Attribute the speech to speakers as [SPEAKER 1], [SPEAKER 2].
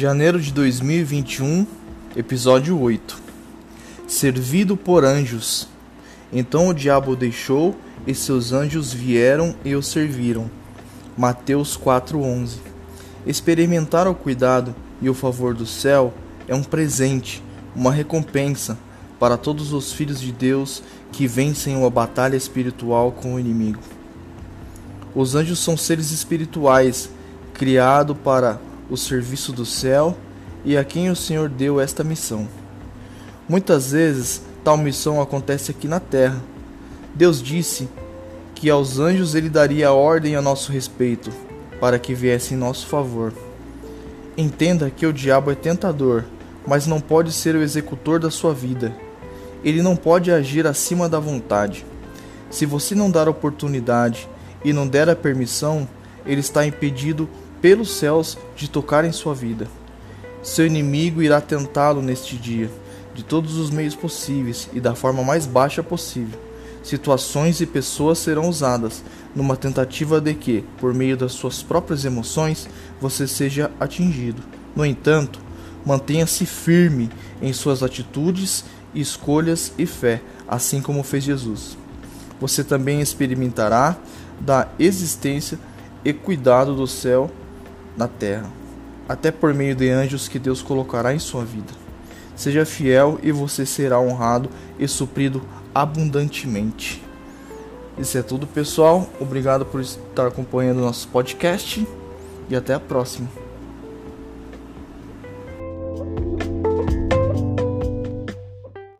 [SPEAKER 1] Janeiro de 2021, episódio 8. Servido por anjos. Então o diabo o deixou e seus anjos vieram e o serviram. Mateus 4:11. Experimentar o cuidado e o favor do céu é um presente, uma recompensa para todos os filhos de Deus que vencem uma batalha espiritual com o inimigo. Os anjos são seres espirituais criados para o serviço do céu e a quem o Senhor deu esta missão. Muitas vezes tal missão acontece aqui na terra. Deus disse que aos anjos ele daria ordem a nosso respeito, para que viessem em nosso favor. Entenda que o diabo é tentador, mas não pode ser o executor da sua vida. Ele não pode agir acima da vontade. Se você não dar oportunidade e não der a permissão, ele está impedido pelos céus de tocar em sua vida. Seu inimigo irá tentá-lo neste dia, de todos os meios possíveis e da forma mais baixa possível. Situações e pessoas serão usadas numa tentativa de que, por meio das suas próprias emoções, você seja atingido. No entanto, mantenha-se firme em suas atitudes, escolhas e fé, assim como fez Jesus. Você também experimentará da existência e cuidado do céu na terra, até por meio de anjos que Deus colocará em sua vida. Seja fiel e você será honrado e suprido abundantemente. Isso é tudo, pessoal. Obrigado por estar acompanhando nosso podcast e até a próxima.